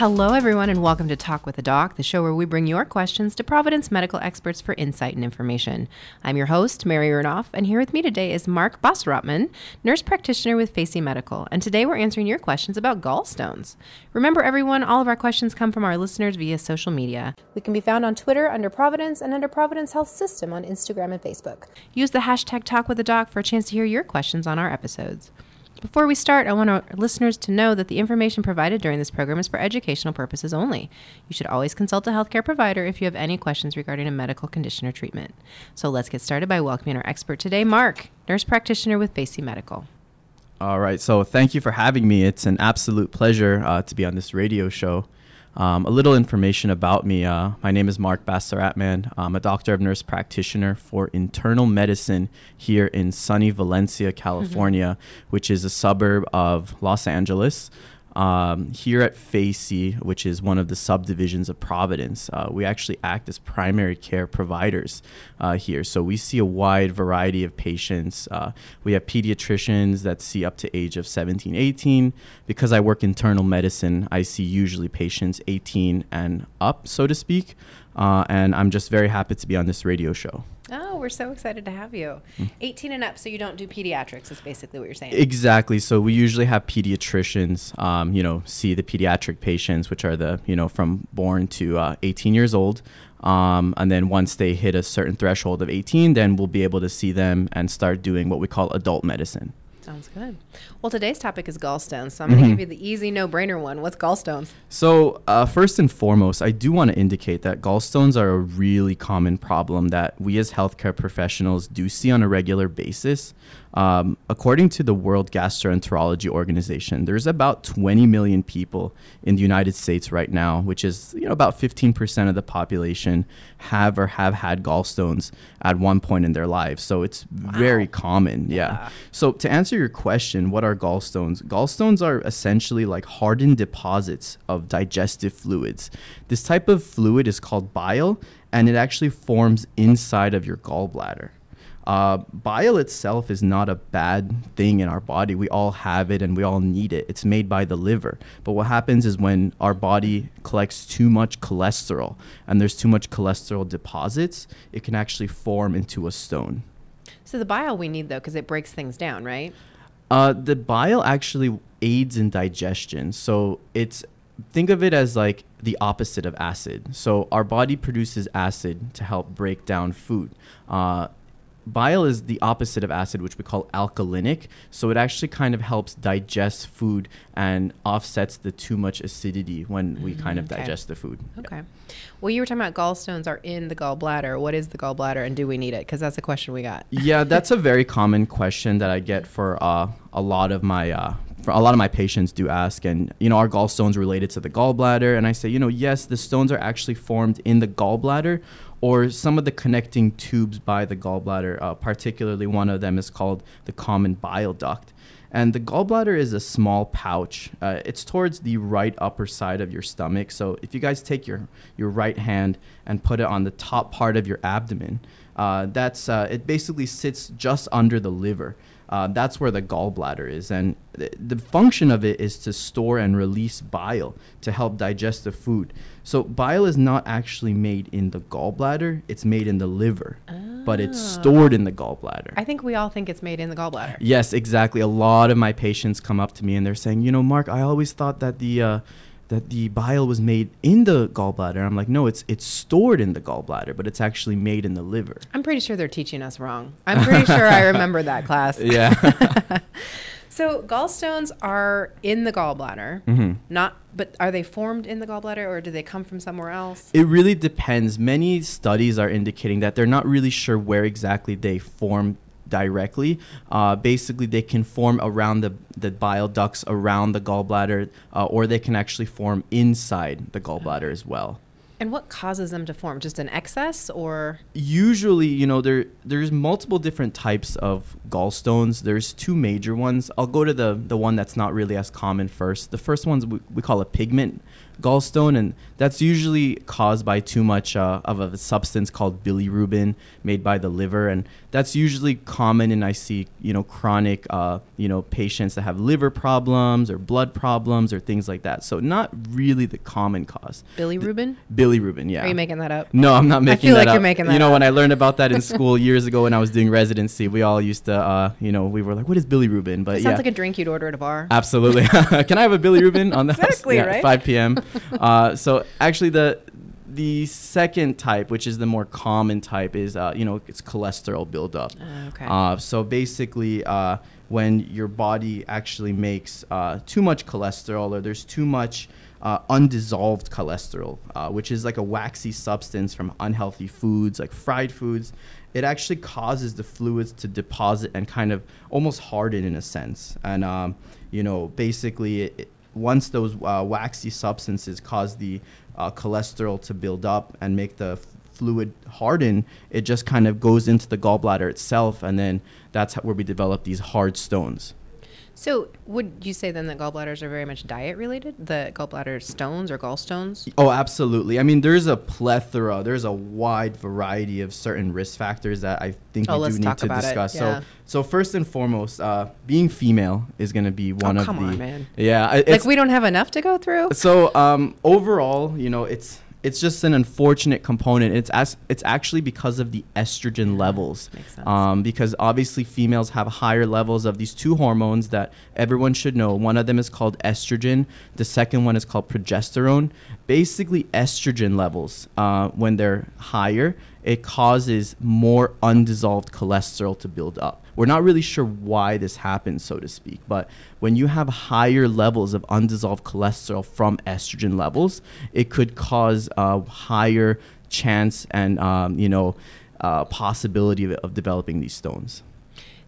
Hello, everyone, and welcome to Talk with a Doc, the show where we bring your questions to Providence medical experts for insight and information. I'm your host, Mary Runoff, and here with me today is Mark Bosrotman, nurse practitioner with Facey Medical. And today we're answering your questions about gallstones. Remember, everyone, all of our questions come from our listeners via social media. We can be found on Twitter under Providence and under Providence Health System on Instagram and Facebook. Use the hashtag Talk with a Doc for a chance to hear your questions on our episodes. Before we start, I want our listeners to know that the information provided during this program is for educational purposes only. You should always consult a healthcare provider if you have any questions regarding a medical condition or treatment. So let's get started by welcoming our expert today, Mark, nurse practitioner with Facey Medical. All right, so thank you for having me. It's an absolute pleasure uh, to be on this radio show. Um, a little information about me. Uh, my name is Mark Basaratman. I'm a doctor of nurse practitioner for internal medicine here in sunny Valencia, California, mm-hmm. which is a suburb of Los Angeles. Um, here at Facey, which is one of the subdivisions of Providence, uh, we actually act as primary care providers uh, here. So we see a wide variety of patients. Uh, we have pediatricians that see up to age of 17, 18. Because I work internal medicine, I see usually patients 18 and up, so to speak. Uh, and I'm just very happy to be on this radio show. Oh, we're so excited to have you. Mm. 18 and up, so you don't do pediatrics, is basically what you're saying. Exactly. So we usually have pediatricians, um, you know, see the pediatric patients, which are the, you know, from born to uh, 18 years old. Um, and then once they hit a certain threshold of 18, then we'll be able to see them and start doing what we call adult medicine. Sounds good. Well, today's topic is gallstones, so I'm going to mm-hmm. give you the easy, no-brainer one. What's gallstones? So, uh, first and foremost, I do want to indicate that gallstones are a really common problem that we as healthcare professionals do see on a regular basis. Um, according to the World Gastroenterology Organization, there's about 20 million people in the United States right now, which is you know about 15% of the population have or have had gallstones at one point in their lives. So it's wow. very common. Yeah. yeah. So to answer your question, what are gallstones? Gallstones are essentially like hardened deposits of digestive fluids. This type of fluid is called bile, and it actually forms inside of your gallbladder. Uh, bile itself is not a bad thing in our body. We all have it and we all need it. It's made by the liver. But what happens is when our body collects too much cholesterol and there's too much cholesterol deposits, it can actually form into a stone. So the bile we need though, because it breaks things down, right? Uh, the bile actually aids in digestion. So it's think of it as like the opposite of acid. So our body produces acid to help break down food. Uh, bile is the opposite of acid, which we call alkalinic. So it actually kind of helps digest food and offsets the too much acidity when we kind of mm, okay. digest the food. Okay. Well, you were talking about gallstones are in the gallbladder. What is the gallbladder and do we need it? Because that's a question we got. yeah, that's a very common question that I get for uh, a lot of my uh, a lot of my patients do ask, and you know, are gallstones related to the gallbladder? And I say, you know, yes, the stones are actually formed in the gallbladder or some of the connecting tubes by the gallbladder. Uh, particularly, one of them is called the common bile duct. And the gallbladder is a small pouch. Uh, it's towards the right upper side of your stomach. So if you guys take your, your right hand and put it on the top part of your abdomen, uh, that's uh, it basically sits just under the liver. Uh, that's where the gallbladder is. And th- the function of it is to store and release bile to help digest the food. So bile is not actually made in the gallbladder, it's made in the liver, oh. but it's ah. stored in the gallbladder. I think we all think it's made in the gallbladder. Yes, exactly. A lot of my patients come up to me and they're saying, you know, Mark, I always thought that the uh, that the bile was made in the gallbladder. I'm like, no, it's it's stored in the gallbladder, but it's actually made in the liver. I'm pretty sure they're teaching us wrong. I'm pretty sure I remember that class. Yeah. so gallstones are in the gallbladder, mm-hmm. not, but are they formed in the gallbladder or do they come from somewhere else? It really depends. Many studies are indicating that they're not really sure where exactly they form directly. Uh, basically, they can form around the, the bile ducts around the gallbladder, uh, or they can actually form inside the gallbladder as well. And what causes them to form? Just an excess or Usually, you know, there there's multiple different types of gallstones. There's two major ones. I'll go to the the one that's not really as common first. The first one's we, we call a pigment gallstone, and that's usually caused by too much uh, of a substance called bilirubin made by the liver, and that's usually common. And I see you know chronic uh, you know patients that have liver problems or blood problems or things like that. So not really the common cause. Bilirubin. Bilirubin, yeah. Are you making that up? No, I'm not making I feel that like you're up. making You know, up. when I learned about that in school years ago when I was doing residency, we all used to, uh, you know, we were like, "What is bilirubin?" But It yeah, sounds like a drink you'd order at a bar. absolutely. Can I have a bilirubin on the house? Exactly, Yeah, right? 5 p.m. uh, so actually, the the second type, which is the more common type, is uh, you know it's cholesterol buildup. Uh, okay. Uh, so basically, uh, when your body actually makes uh, too much cholesterol or there's too much uh, undissolved cholesterol, uh, which is like a waxy substance from unhealthy foods like fried foods, it actually causes the fluids to deposit and kind of almost harden in a sense. And, um, you know, basically, it- once those uh, waxy substances cause the uh, cholesterol to build up and make the f- fluid harden, it just kind of goes into the gallbladder itself, and then that's where we develop these hard stones. So, would you say then that gallbladders are very much diet related? The gallbladder stones or gallstones? Oh, absolutely. I mean, there's a plethora, there's a wide variety of certain risk factors that I think Oh, we do need to discuss. yeah. So, so first and foremost, uh, being female is going to be one oh, of come the. on, man. Yeah, Like we don't have enough to go through. so um, overall, you know, it's it's just an unfortunate component. It's as it's actually because of the estrogen levels. Makes sense. Um, because obviously females have higher levels of these two hormones that everyone should know. One of them is called estrogen. The second one is called progesterone. Basically, estrogen levels uh, when they're higher, it causes more undissolved cholesterol to build up. We're not really sure why this happens, so to speak, but when you have higher levels of undissolved cholesterol from estrogen levels, it could cause a higher chance and um, you know uh, possibility of, of developing these stones.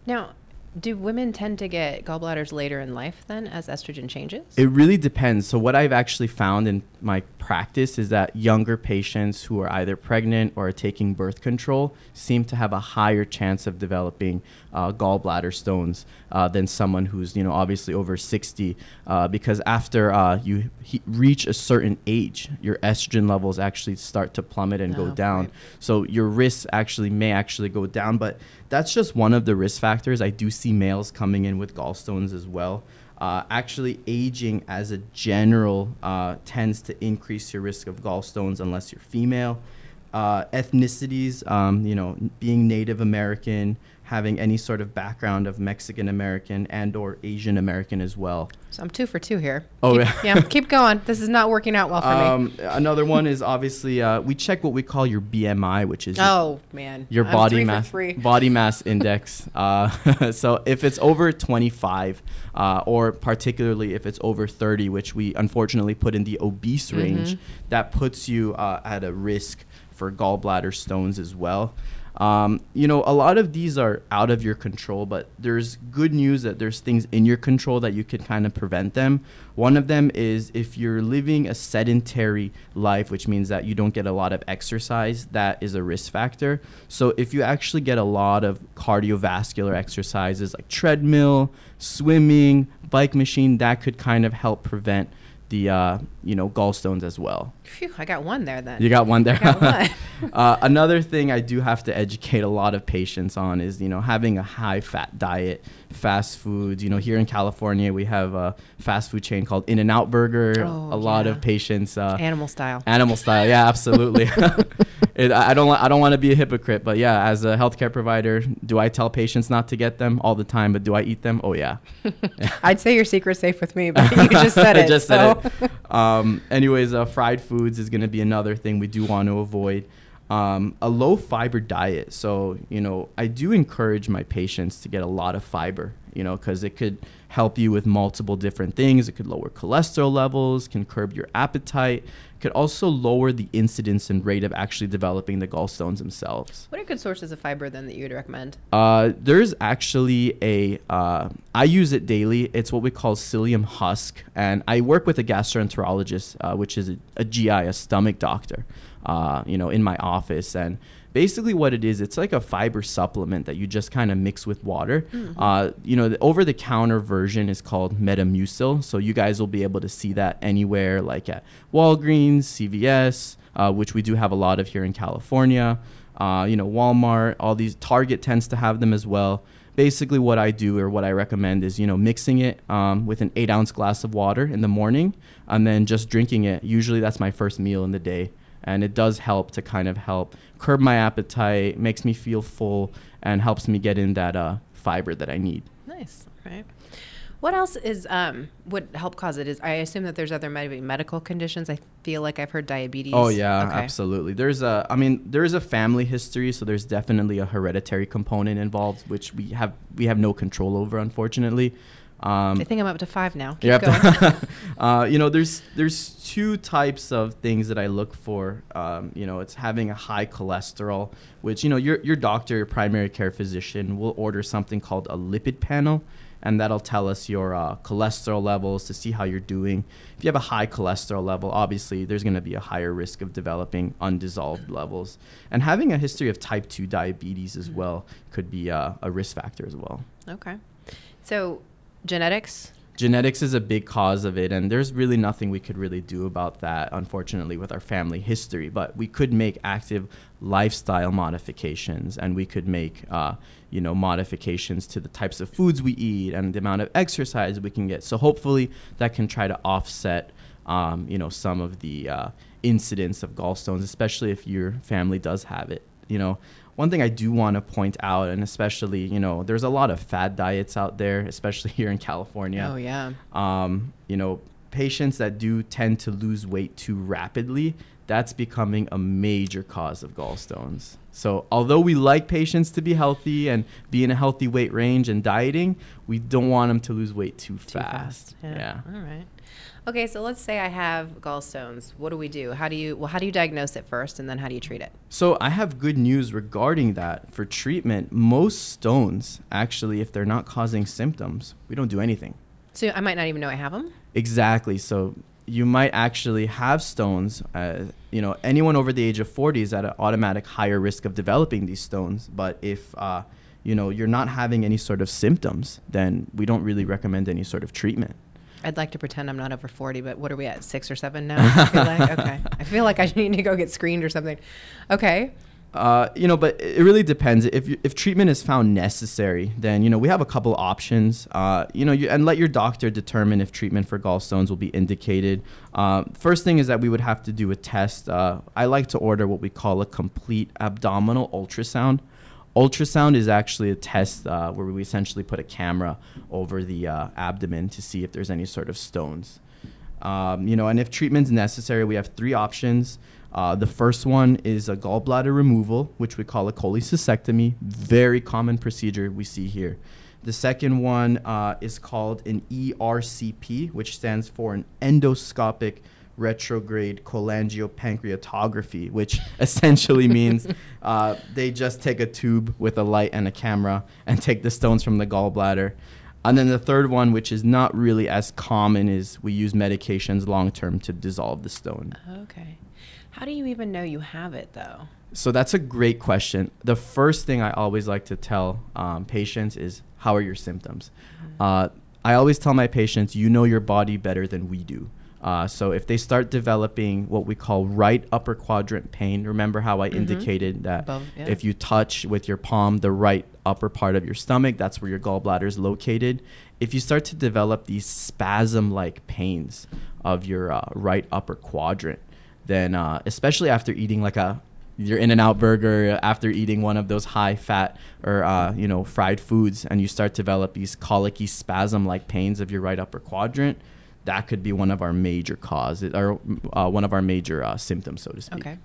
Now, do women tend to get gallbladders later in life then as estrogen changes? It really depends. So what I've actually found in my practice is that younger patients who are either pregnant or are taking birth control seem to have a higher chance of developing uh, gallbladder stones uh, than someone who's you know obviously over 60 uh, because after uh, you he- reach a certain age your estrogen levels actually start to plummet and go Oh, down. right. so your risks actually may actually go down but that's just one of the risk factors. I do see males coming in with gallstones as well uh, actually aging as a general uh, tends to increase your risk of gallstones unless you're female. Uh, ethnicities um, you know being native american having any sort of background of mexican american and or asian american as well So I'm two for two here. Oh, Keep- yeah. yeah. Keep going. This is not working out well for me. um, another one is obviously uh, we check what we call your bmi which is your Oh man, your I'm body mass three. body mass index. Uh, so if it's over 25, uh, or particularly if it's over 30, which we unfortunately put in the obese Mm-hmm. range, that puts you uh, at a risk for gallbladder stones as well. Um, you know, a lot of these are out of your control, but there's good news that there's things in your control that you can kind of prevent them. One of them is if you're living a sedentary life, which means that you don't get a lot of exercise, that is a risk factor. So if you actually get a lot of cardiovascular exercises like treadmill, swimming, bike machine, that could kind of help prevent the uh, you know gallstones as well. Phew, I got one there then. You got one there. Got one. uh, another thing I do have to educate a lot of patients on is, you know, having a high fat diet, fast foods. You know, here in California, we have a fast food chain called In-N-Out Burger. Oh, a lot yeah. of patients. Uh, Animal style. Animal style, yeah, absolutely. it, I I don't, I don't want to be a hypocrite, but yeah, as a healthcare provider, do I tell patients not to get them all the time? But do I eat them? Oh yeah. I'd say your secret's safe with me, but you just said it. I just so. said it. Um, anyways, uh, fried foods is going to be another thing we do want to avoid. Um, a low fiber diet. So, you know, I do encourage my patients to get a lot of fiber, you know, because it could help you with multiple different things. It could lower cholesterol levels, can curb your appetite, could also lower the incidence and rate of actually developing the gallstones themselves. What are good sources of fiber then that you would recommend? Uh, there's actually a, uh, I use it daily. It's what we call psyllium husk. And I work with a gastroenterologist, uh, which is a, a GI, a stomach doctor, uh, you know, in my office. And basically what it is, it's like a fiber supplement that you just kind of mix with water. Mm-hmm. Uh, you know, the over the counter version is called Metamucil. So you guys will be able to see that anywhere, like at Walgreens, CVS, uh, which we do have a lot of here in California. Uh, you know, Walmart, all these. Target tends to have them as well. Basically, what I do or what I recommend is, you know, mixing it um, with an eight ounce glass of water in the morning and then just drinking it. Usually, that's my first meal in the day. And it does help to kind of help curb my appetite, makes me feel full, and helps me get in that uh, fiber that I need. Nice. Right. What else is um would help cause it? Is I assume that there's other maybe medical conditions. I feel like I've heard diabetes. Oh yeah, Okay. absolutely. There's a, I mean, there is a family history, so there's definitely a hereditary component involved, which we have we have no control over, unfortunately. Um, I think I'm up to five now. Keep you going. to- uh, you know, there's there's two types of things that I look for. Um, you know, it's having a high cholesterol, which you know your your doctor, your primary care physician, will order something called a lipid panel, and that'll tell us your uh, cholesterol levels to see how you're doing. If you have a high cholesterol level, obviously there's going to be a higher risk of developing undissolved levels, and having a history of type two diabetes as well could be uh, a risk factor as well. okay. So genetics. genetics is a big cause of it and there's really nothing we could really do about that unfortunately with our family history but we could make active lifestyle modifications and we could make uh, you know modifications to the types of foods we eat and the amount of exercise we can get so hopefully that can try to offset um, you know some of the uh, incidence of gallstones especially if your family does have it you know one thing I do want to point out, and especially, you know, there's a lot of fad diets out there, especially here in California. Oh yeah. Um, you know, patients that do tend to lose weight too rapidly, that's becoming a major cause of gallstones. So, although we like patients to be healthy and be in a healthy weight range and dieting, we don't want them to lose weight too, Too fast. Yeah. All right. Okay, so let's say I have gallstones. What do we do? How do you well? How do you diagnose it first, and then how do you treat it? So I have good news regarding that. For treatment, most stones actually, if they're not causing symptoms, we don't do anything. So I might not even know I have them. Exactly. So you might actually have stones. Uh, you know, anyone over the age of 40 is at an automatic higher risk of developing these stones. But if uh, you know you're not having any sort of symptoms, then we don't really recommend any sort of treatment. I'd like to pretend I'm not over 40, but what are we at? Six or seven now? I feel like okay. I feel like I need to go get screened or something. Okay. Uh, you know, but it really depends. If you, if treatment is found necessary, then you know we have a couple options. Uh, you know, you, and let your doctor determine if treatment for gallstones will be indicated. Uh, first thing is that we would have to do a test. Uh, I like to order what we call a complete abdominal ultrasound. Ultrasound is actually a test uh, where we essentially put a camera over the uh, abdomen to see if there's any sort of stones. Um, you know, and if treatment's necessary, we have three options. Uh, the first one is a gallbladder removal, which we call a cholecystectomy. Very common procedure we see here. The second one uh, is called an ERCP, which stands for an endoscopic retrograde cholangiopancreatography, which essentially means uh, they just take a tube with a light and a camera and take the stones from the gallbladder. And then the third one, which is not really as common, is we use medications long term to dissolve the stone. Okay. How do you even know you have it though? So that's a great question. The first thing I always like to tell um, patients is, How are your symptoms? Uh, I always tell my patients, You know your body better than we do. Uh, so if they start developing what we call right upper quadrant pain, remember how I indicated that Above, yeah. if you touch with your palm the right upper part of your stomach, that's where your gallbladder is located. If you start to develop these spasm-like pains of your uh, right upper quadrant, then uh, especially after eating like a your in and out burger after eating one of those high fat or uh, you know fried foods and you start to develop these colicky spasm like pains of your right upper quadrant that could be one of our major causes or uh, one of our major uh, symptoms so to speak Okay.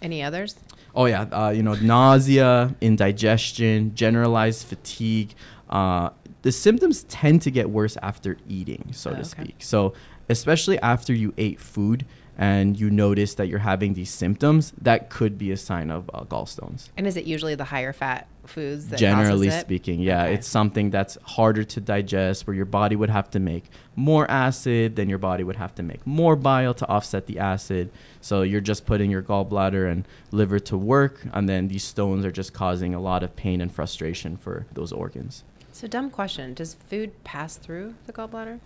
Any others? Oh yeah, uh, you know, nausea, indigestion, generalized fatigue. Uh, the symptoms tend to get worse after eating, so Oh, to okay. speak. So especially after you ate food and you notice that you're having these symptoms, that could be a sign of uh, gallstones. And is it usually the higher fat foods that Generally speaking, yeah, Okay. it's something that's harder to digest where your body would have to make more acid, then your body would have to make more bile to offset the acid. So you're just putting your gallbladder and liver to work, and then these stones are just causing a lot of pain and frustration for those organs. So dumb question: Does food pass through the gallbladder?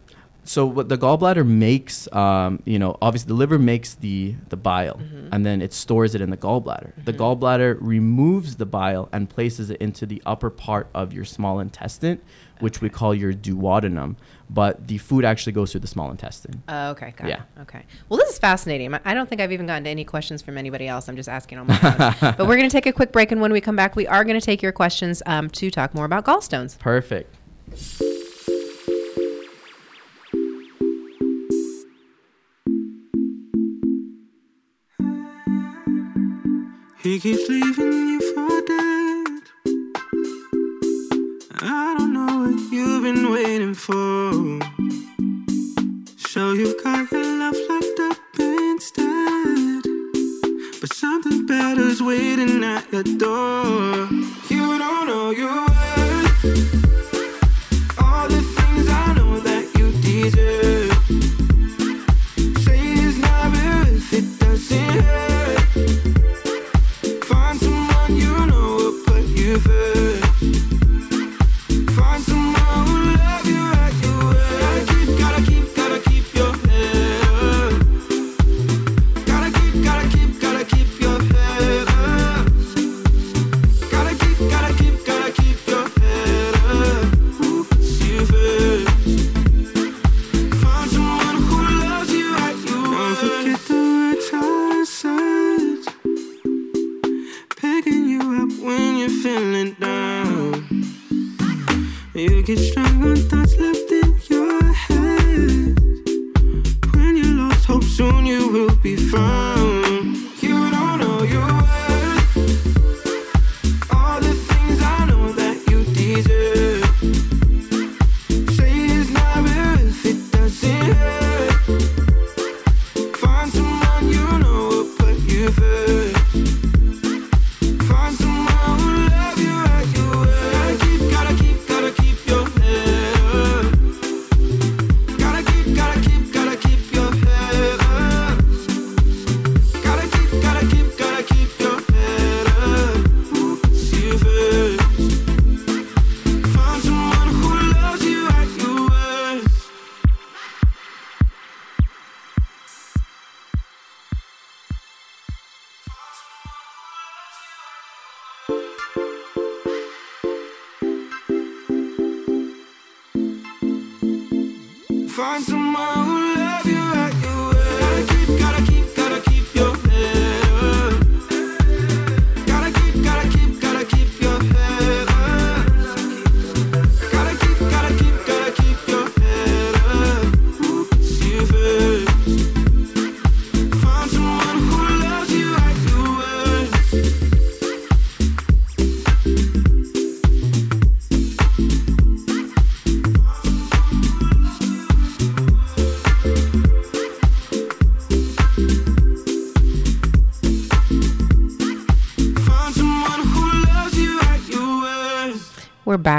So what the gallbladder makes um, you know obviously the liver makes the the bile Mhm. and then it stores it in the gallbladder the Mhm. gallbladder removes the bile and places it into the upper part of your small intestine which we call your duodenum but the food actually goes through the small intestine Oh, okay, got Yeah. it. Okay. Well, this is fascinating. I- I don't think I've even gotten to any questions from anybody else. I'm just asking on my own. but we're going to take a quick break, and when we come back, we are going to take your questions um, to talk more about gallstones. perfect He keeps leaving you for dead. I don't know what you've been waiting for. So you've got your love locked up instead. But something better's waiting at your door. You don't know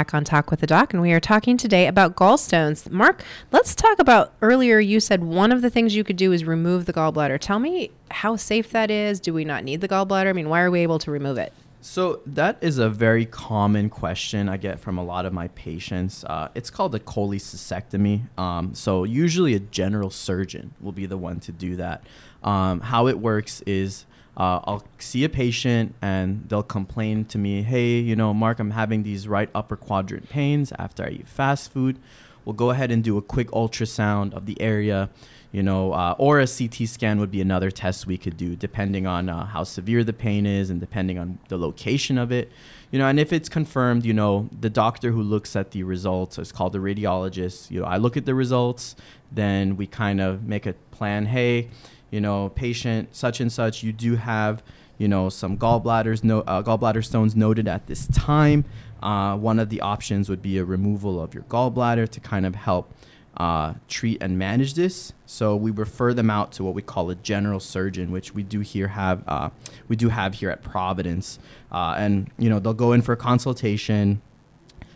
back on Talk with the Doc, and we are talking today about gallstones. Mark, let's talk about earlier. You said one of the things you could do is remove the gallbladder. Tell me how safe that is. Do we not need the gallbladder? I mean, why are we able to remove it? So that is a very common question I get from a lot of my patients. Uh, it's called a cholecystectomy. Um, so usually a general surgeon will be the one to do that. Um, how it works is uh, I'll see a patient and they'll complain to me, hey, you know, Mark, I'm having these right upper quadrant pains after I eat fast food. We'll go ahead and do a quick ultrasound of the area you know, uh, or a CT scan would be another test we could do, depending on uh, how severe the pain is and depending on the location of it. You know, and if it's confirmed, you know, the doctor who looks at the results is called the radiologist. You know, I look at the results, then we kind of make a plan. Hey, you know, patient such and such, you do have, you know, some gallbladders, no, uh, gallbladder stones noted at this time. Uh, one of the options would be a removal of your gallbladder to kind of help uh, treat and manage this. So we refer them out to what we call a general surgeon, which we do here have uh, we do have here at Providence, uh, and you know they'll go in for a consultation.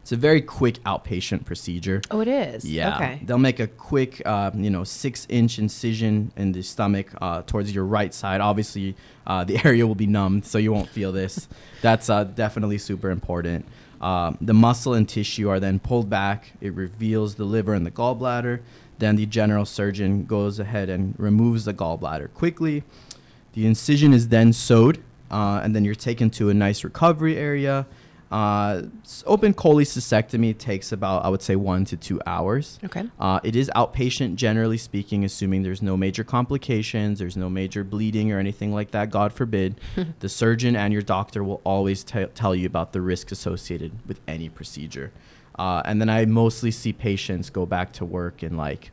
It's a very quick outpatient procedure. Oh, it is. Yeah. Okay. They'll make a quick, uh, you know, six inch incision in the stomach uh, towards your right side. Obviously, uh, the area will be numbed, so you won't feel this. That's uh, definitely super important. Um, the muscle and tissue are then pulled back. It reveals the liver and the gallbladder. Then the general surgeon goes ahead and removes the gallbladder quickly. The incision is then sewed, uh, and then you're taken to a nice recovery area. Uh, open cholecystectomy takes about, I would say, one to two hours. Okay. Uh, it is outpatient, generally speaking, assuming there's no major complications, there's no major bleeding or anything like that, God forbid. the surgeon and your doctor will always te- tell you about the risk associated with any procedure. Uh, and then I mostly see patients go back to work in like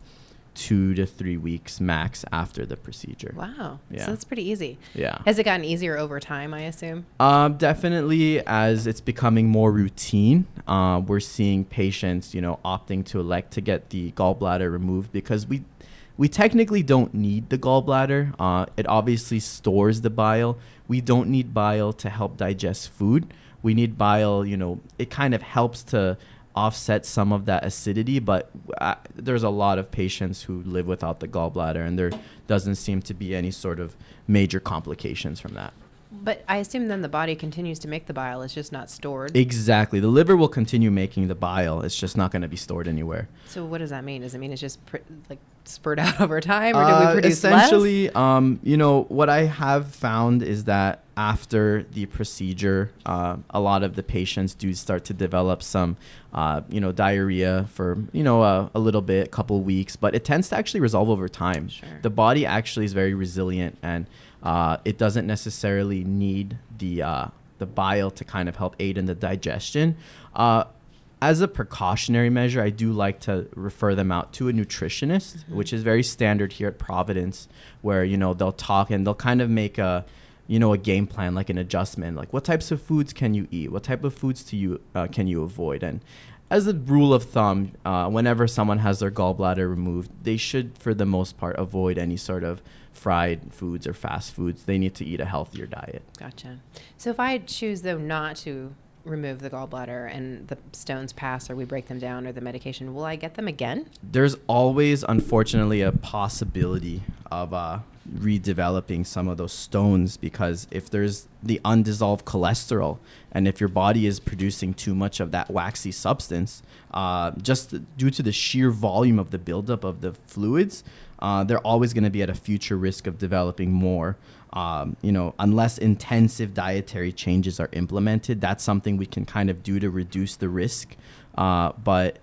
two to three weeks max after the procedure. Wow. Yeah. So that's pretty easy. Yeah. Has it gotten easier over time? I assume. Um, definitely, as it's becoming more routine, uh, we're seeing patients, you know, opting to elect to get the gallbladder removed because we, we technically don't need the gallbladder. Uh, it obviously stores the bile. We don't need bile to help digest food. We need bile, you know, it kind of helps to offset some of that acidity, but uh, there's a lot of patients who live without the gallbladder, and there doesn't seem to be any sort of major complications from that. But I assume then the body continues to make the bile. It's just not stored. Exactly. The liver will continue making the bile. It's just not going to be stored anywhere. so what does that mean? Does it mean it's just pr- like spurred out over time, or do Uh, we produce essentially, um, you know, what I have found is that after the procedure, uh, a lot of the patients do start to develop some, uh, you know, diarrhea for you know a, a little bit, a couple weeks, but it tends to actually resolve over time. Sure. The body actually is very resilient, and uh, it doesn't necessarily need the uh, the bile to kind of help aid in the digestion. Uh, as a precautionary measure, I do like to refer them out to a nutritionist, which is very standard here at Providence, where you know they'll talk and they'll kind of make a you know a game plan, like an adjustment, like what types of foods can you eat, what type of foods to you uh, can you avoid, and as a rule of thumb, uh, whenever someone has their gallbladder removed, they should, for the most part, avoid any sort of fried foods or fast foods. They need to eat a healthier diet. Gotcha. So if I choose though not to remove the gallbladder and the stones pass or we break them down or the medication, will I get them again? there's always unfortunately a possibility of uh, redeveloping some of those stones because if there's the undissolved cholesterol and if your body is producing too much of that waxy substance uh, just due to the sheer volume of the buildup of the fluids uh, they're always going to be at a future risk of developing more um, you know unless intensive dietary changes are implemented that's something we can kind of do to reduce the risk uh, but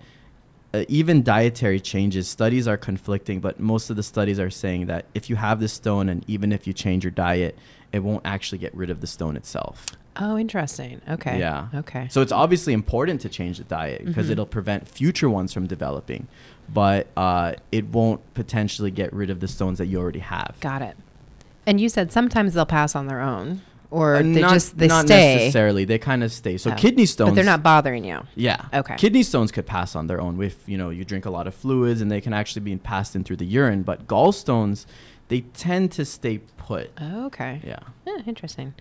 uh, even dietary changes, studies are conflicting, but most of the studies are saying that if you have the stone and even if you change your diet, it won't actually get rid of the stone itself. Oh, interesting. Okay. Yeah. Okay. So it's obviously important to change the diet because Mhm. it'll prevent future ones from developing, but uh, it won't potentially get rid of the stones that you already have. Got it. And you said sometimes they'll pass on their own, or Uh, they not, just they stay. not stay, necessarily. They kind of stay. So Oh. kidney stones, but they're not bothering you. Yeah. Okay. Kidney stones could pass on their own if you know you drink a lot of fluids, and they can actually be passed in through the urine. But gallstones, they tend to stay put. Oh, okay. Yeah. Yeah, interesting.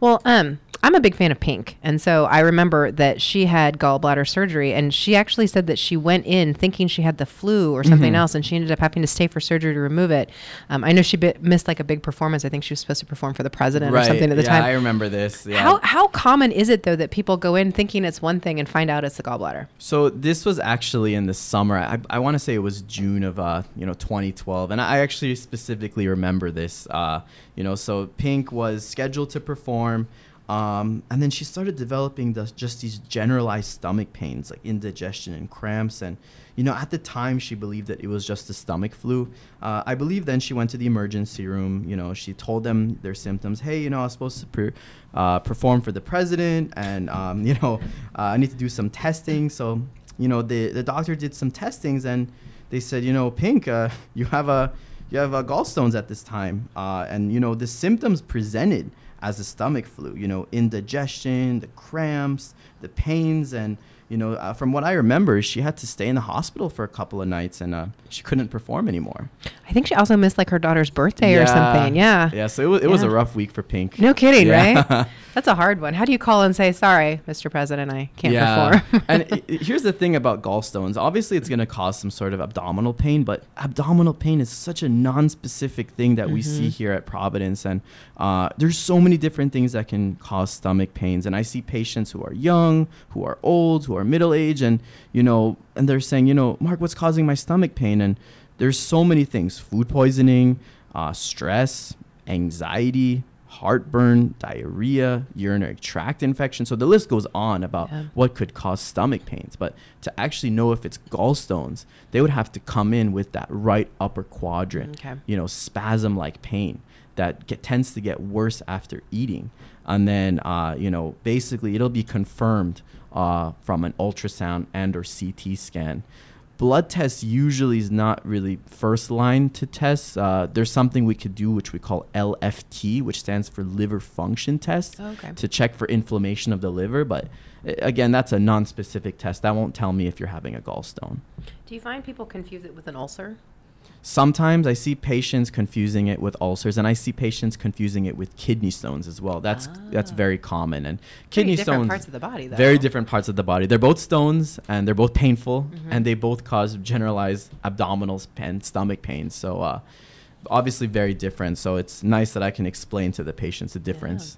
Well, um, I'm a big fan of Pink, and so I remember that she had gallbladder surgery, and she actually said that she went in thinking she had the flu or something Mhm. else, and she ended up having to stay for surgery to remove it. Um, I know she bi- missed like a big performance. I think she was supposed to perform for the president or something at the yeah, time. I remember this. Yeah. How how common is it though that people go in thinking it's one thing and find out it's the gallbladder? So this was actually in the summer. I, I want to say it was June of uh, you know 2012, and I actually specifically remember this. Uh, you know, so Pink was scheduled to perform, um, and then she started developing the, just these generalized stomach pains, like indigestion and cramps. And you know, at the time, she believed that it was just a stomach flu. Uh, I believe then she went to the emergency room. You know, she told them their symptoms. Hey, you know, I was supposed to per, uh, perform for the president, and um, you know, uh, I need to do some testing. So you know, the the doctor did some testings, and they said, you know, Pink, uh, you have a you have uh, gallstones at this time, uh, and you know the symptoms presented as a stomach flu. You know, indigestion, the cramps, the pains, and you know, uh, from what I remember, she had to stay in the hospital for a couple of nights, and uh, she couldn't perform anymore. I think she also missed like her daughter's birthday or something. Yeah. Yeah. So it was, it was a rough week for Pink. No kidding, Yeah. right? That's a hard one. How do you call and say, sorry, Mr. President, I can't perform? and here's the thing about gallstones. Obviously, it's going to cause some sort of abdominal pain, but abdominal pain is such a non-specific thing that we see here at Providence, and uh, there's so many different things that can cause stomach pains. And I see patients who are young, who are old, who are middle age, and you know, and they're saying, you know, Mark, what's causing my stomach pain? And there's so many things: food poisoning, uh, stress, anxiety, heartburn, diarrhea, urinary tract infection. So the list goes on about Yeah. what could cause stomach pains. But to actually know if it's gallstones, they would have to come in with that right upper quadrant, Okay. you know, spasm like pain that get, tends to get worse after eating. And then, uh, you know, basically it'll be confirmed uh, from an ultrasound and or CT scan blood test usually is not really first line to test. Uh, there's something we could do which we call LFT, which stands for liver function test, Okay. to check for inflammation of the liver. But again, that's a non-specific test. That won't tell me if you're having a gallstone. Do you find people confuse it with an ulcer? Sometimes I see patients confusing it with ulcers, and I see patients confusing it with kidney stones as well. That's that's Ah. very common. And Pretty kidney different stones, parts of the body, though. very different parts of the body. They're both stones, and they're both painful, Mhm. and they both cause generalized abdominal and stomach pain. So, uh, obviously, very different. So it's nice that I can explain to the patients the difference.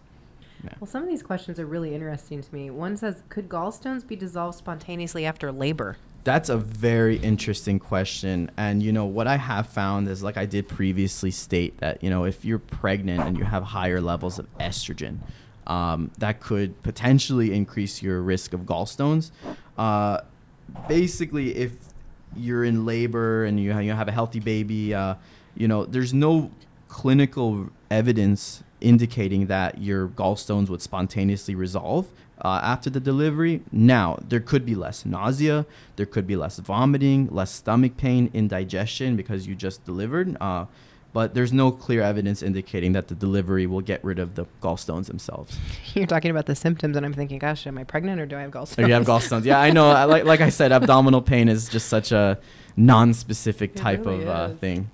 Yeah. Well, some of these questions are really interesting to me. One says, could gallstones be dissolved spontaneously after labor? That's a very interesting question. And, you know, what I have found is, like I did previously state, that, you know, if you're pregnant and you have higher levels of estrogen, um, that could potentially increase your risk of gallstones. Uh, basically, if you're in labor and you, you have a healthy baby, uh, you know, there's no clinical evidence indicating that your gallstones would spontaneously resolve uh, after the delivery. Now, there could be less nausea, there could be less vomiting, less stomach pain, indigestion because you just delivered. Uh, but there's no clear evidence indicating that the delivery will get rid of the gallstones themselves. You're talking about the symptoms, and I'm thinking, gosh, am I pregnant or do I have gallstones? Or you have gallstones. Yeah, I know. I, like, like I said, abdominal pain is just such a non-specific It type really of uh, thing.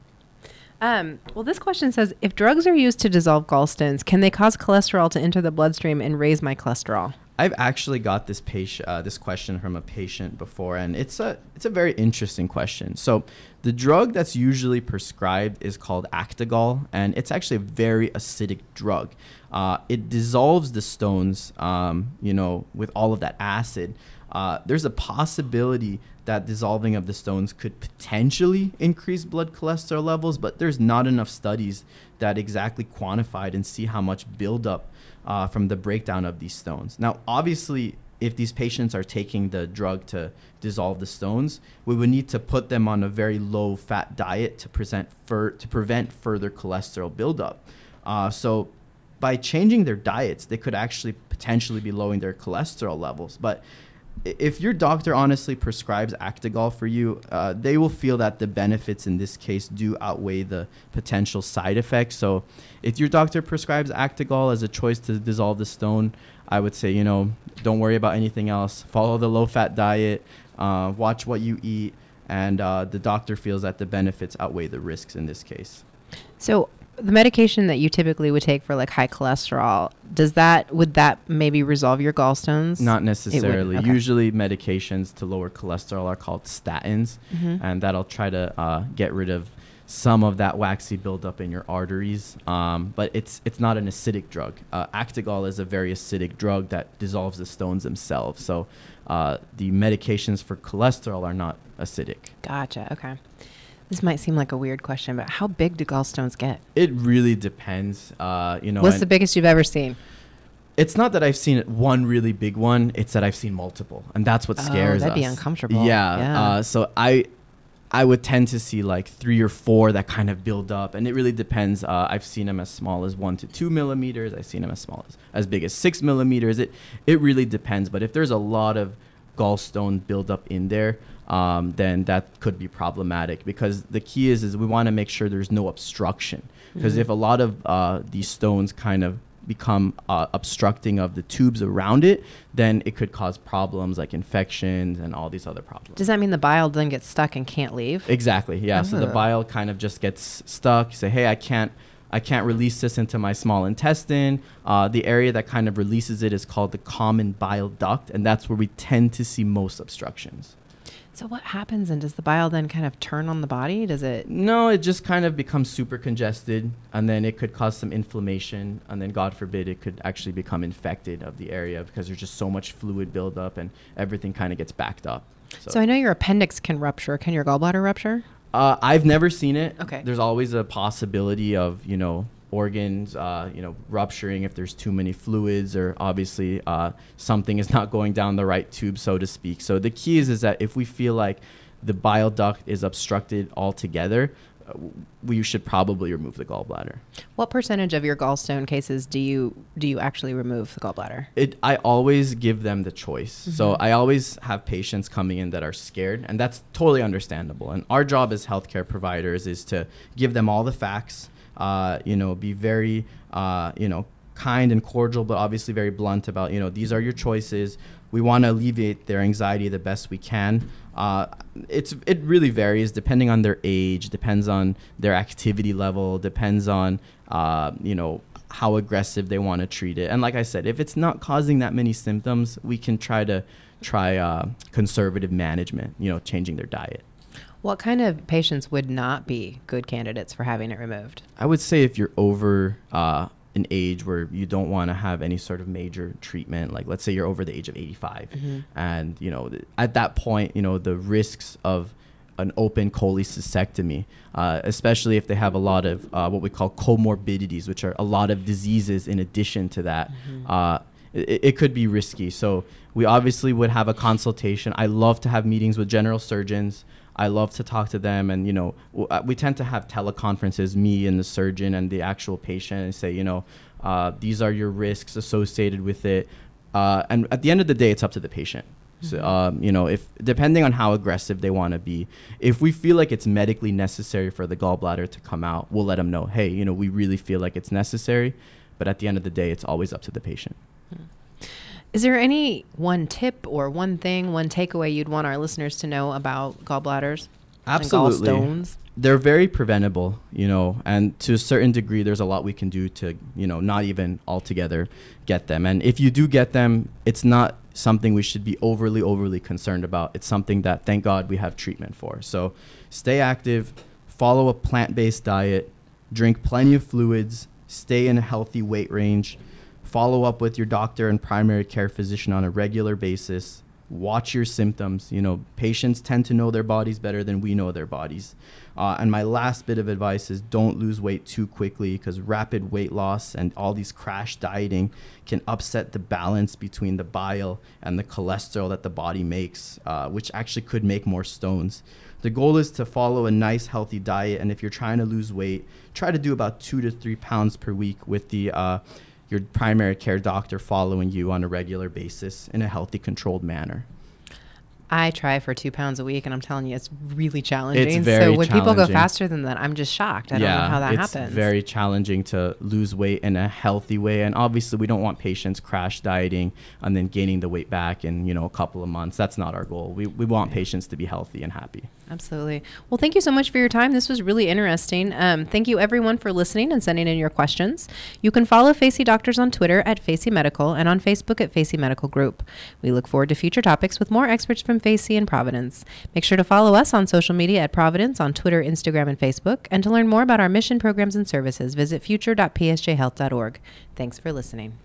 Um, well, this question says, if drugs are used to dissolve gallstones, can they cause cholesterol to enter the bloodstream and raise my cholesterol? I've actually got this patient, uh, this question from a patient before, and it's a it's a very interesting question. So, the drug that's usually prescribed is called Actigall, and it's actually a very acidic drug. Uh, it dissolves the stones, um, you know, with all of that acid. Uh, there's a possibility that dissolving of the stones could potentially increase blood cholesterol levels, but there's not enough studies that exactly quantified and see how much buildup uh, from the breakdown of these stones. Now, obviously, if these patients are taking the drug to dissolve the stones, we would need to put them on a very low fat diet to present fur- to prevent further cholesterol buildup. Uh, so, by changing their diets, they could actually potentially be lowering their cholesterol levels. But if your doctor honestly prescribes Actigall for you, uh, they will feel that the benefits in this case do outweigh the potential side effects. So, if your doctor prescribes Actigall as a choice to dissolve the stone, I would say, you know, don't worry about anything else. Follow the low fat diet, uh, watch what you eat, and uh, the doctor feels that the benefits outweigh the risks in this case. So, the medication that you typically would take for like high cholesterol, does that, would that maybe resolve your gallstones? Not necessarily. okay. Usually, medications to lower cholesterol are called statins, Mhm. and that'll try to uh, get rid of some of that waxy buildup in your arteries. Um, but it's it's not an acidic drug. Uh, Actigall is a very acidic drug that dissolves the stones themselves. So uh, the medications for cholesterol are not acidic. Gotcha. Okay. This might seem like a weird question, but how big do gallstones get? It really depends. Uh, you know, What's the biggest you've ever seen? it's not that I've seen one really big one. It's that I've seen multiple, and that's what Oh, scares that'd be us. uncomfortable. Yeah. Yeah. Uh, so I, I would tend to see like three or four that kind of build up, and it really depends. Uh, I've seen them as small as one to two millimeters. I've seen them as small as as big as six millimeters. It it really depends. But if there's a lot of gallstone buildup in there, um, then that could be problematic because the key is is we want to make sure there's no obstruction. Because Mhm. if a lot of uh, these stones kind of become uh, obstructing of the tubes around it, then it could cause problems like infections and all these other problems. Does that mean the bile then gets stuck and can't leave? Exactly. Yeah. So the bile kind of just gets stuck. You say, hey, I can't. I can't release this into my small intestine. Uh, the area that kind of releases it is called the common bile duct, and that's where we tend to see most obstructions. So what happens and does the bile then kind of turn on the body? Does it No, it just kind of becomes super congested, and then it could cause some inflammation, and then God forbid it could actually become infected of the area because there's just so much fluid buildup and everything kind of gets backed up. So I know your appendix can rupture. Can your gallbladder rupture? Uh, I've never seen it. Okay. There's always a possibility of you know organs, uh, you know, rupturing if there's too many fluids or obviously uh, something is not going down the right tube, so to speak. So the key is is that if we feel like the bile duct is obstructed altogether, we should probably remove the gallbladder. What percentage of your gallstone cases do you do you actually remove the gallbladder? it I always give them the choice. So I always have patients coming in that are scared and that's totally understandable. And our job as healthcare providers is to give them all the facts, uh, you know, be very uh, you know, kind and cordial but obviously very blunt about, you know, these are your choices. We want to alleviate their anxiety the best we can. Uh, it's it really varies depending on their age, depends on their activity level, depends on uh, you know how aggressive they want to treat it. And like I said, if it's not causing that many symptoms, we can try to try uh, conservative management. You know, changing their diet. What kind of patients would not be good candidates for having it removed? I would say if you're over uh, an age where you don't want to have any sort of major treatment, like let's say you're over the age of 85, and you know th- at that point, you know the risks of an open cholecystectomy, uh, especially if they have a lot of uh, what we call comorbidities, which are a lot of diseases in addition to that. Uh, it, it could be risky. So we obviously would have a consultation. I love to have meetings with general surgeons. I love to talk to them, and you know, uh, we tend to have teleconferences, me and the surgeon and the actual patient, and say, you know, uh, these are your risks associated with it. Uh, and at the end of the day, it's up to the patient. So, um, you know, if depending on how aggressive they want to be, if we feel like it's medically necessary for the gallbladder to come out, we'll let them know, hey, you know, we really feel like it's necessary. But at the end of the day, it's always up to the patient. Is there any one tip or one thing, one takeaway you'd want our listeners to know about gallbladders? and Absolutely. gallstones? They're very preventable, you know, and to a certain degree, there's a lot we can do to, you know, not even altogether get them. And if you do get them, it's not something we should be overly, overly concerned about. It's something that, thank God, we have treatment for. So stay active, follow a plant based diet, drink plenty of fluids, stay in a healthy weight range, follow up with your doctor and primary care physician on a regular basis. Watch your symptoms. You know patients tend to know their bodies better than we know their bodies. Uh, and my last bit of advice is don't lose weight too quickly because rapid weight loss and all these crash dieting can upset the balance between the bile and the cholesterol that the body makes uh, which actually could make more stones. The goal is to follow a nice healthy diet and if you're trying to lose weight try to do about two to three pounds per week with the uh, your primary care doctor following you on a regular basis in a healthy, controlled manner. I try for two pounds a week, and I'm telling you, it's really challenging. so very so when people go faster than that, I'm just shocked. I don't know how that it's happens. It's very challenging to lose weight in a healthy way, and obviously we don't want patients crash dieting and then gaining the weight back in you know a couple of months. That's not our goal. We we want patients to be healthy and happy. Absolutely. Well, thank you so much for your time. This was really interesting. Um, thank you, everyone, for listening and sending in your questions. You can follow Facey Doctors on Twitter at Facey Medical and on Facebook at Facey Medical Group. We look forward to future topics with more experts from Facey and Providence. Make sure to follow us on social media at Providence on Twitter, Instagram, and Facebook. And to learn more about our mission programs and services, visit future.psjhealth.org. Thanks for listening.